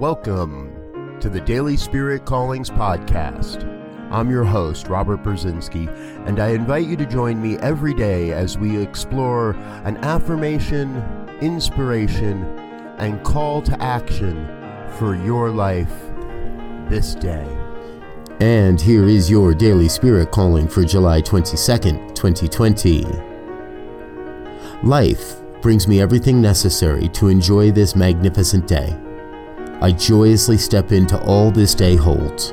Welcome to the Daily Spirit Callings Podcast. I'm your host, Robert Brzezinski, and I invite you to join me every day as we explore an affirmation, inspiration, and call to action for your life this day. And here is your daily spirit calling for July 22nd, 2020. Life brings me everything necessary to enjoy this magnificent day. I joyously step into all this day holds.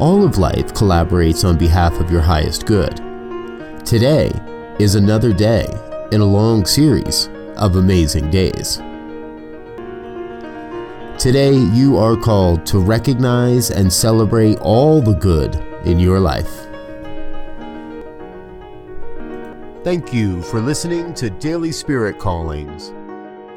All of life collaborates on behalf of your highest good. Today is another day in a long series of amazing days. Today, you are called to recognize and celebrate all the good in your life. Thank you for listening to Daily Spirit Callings.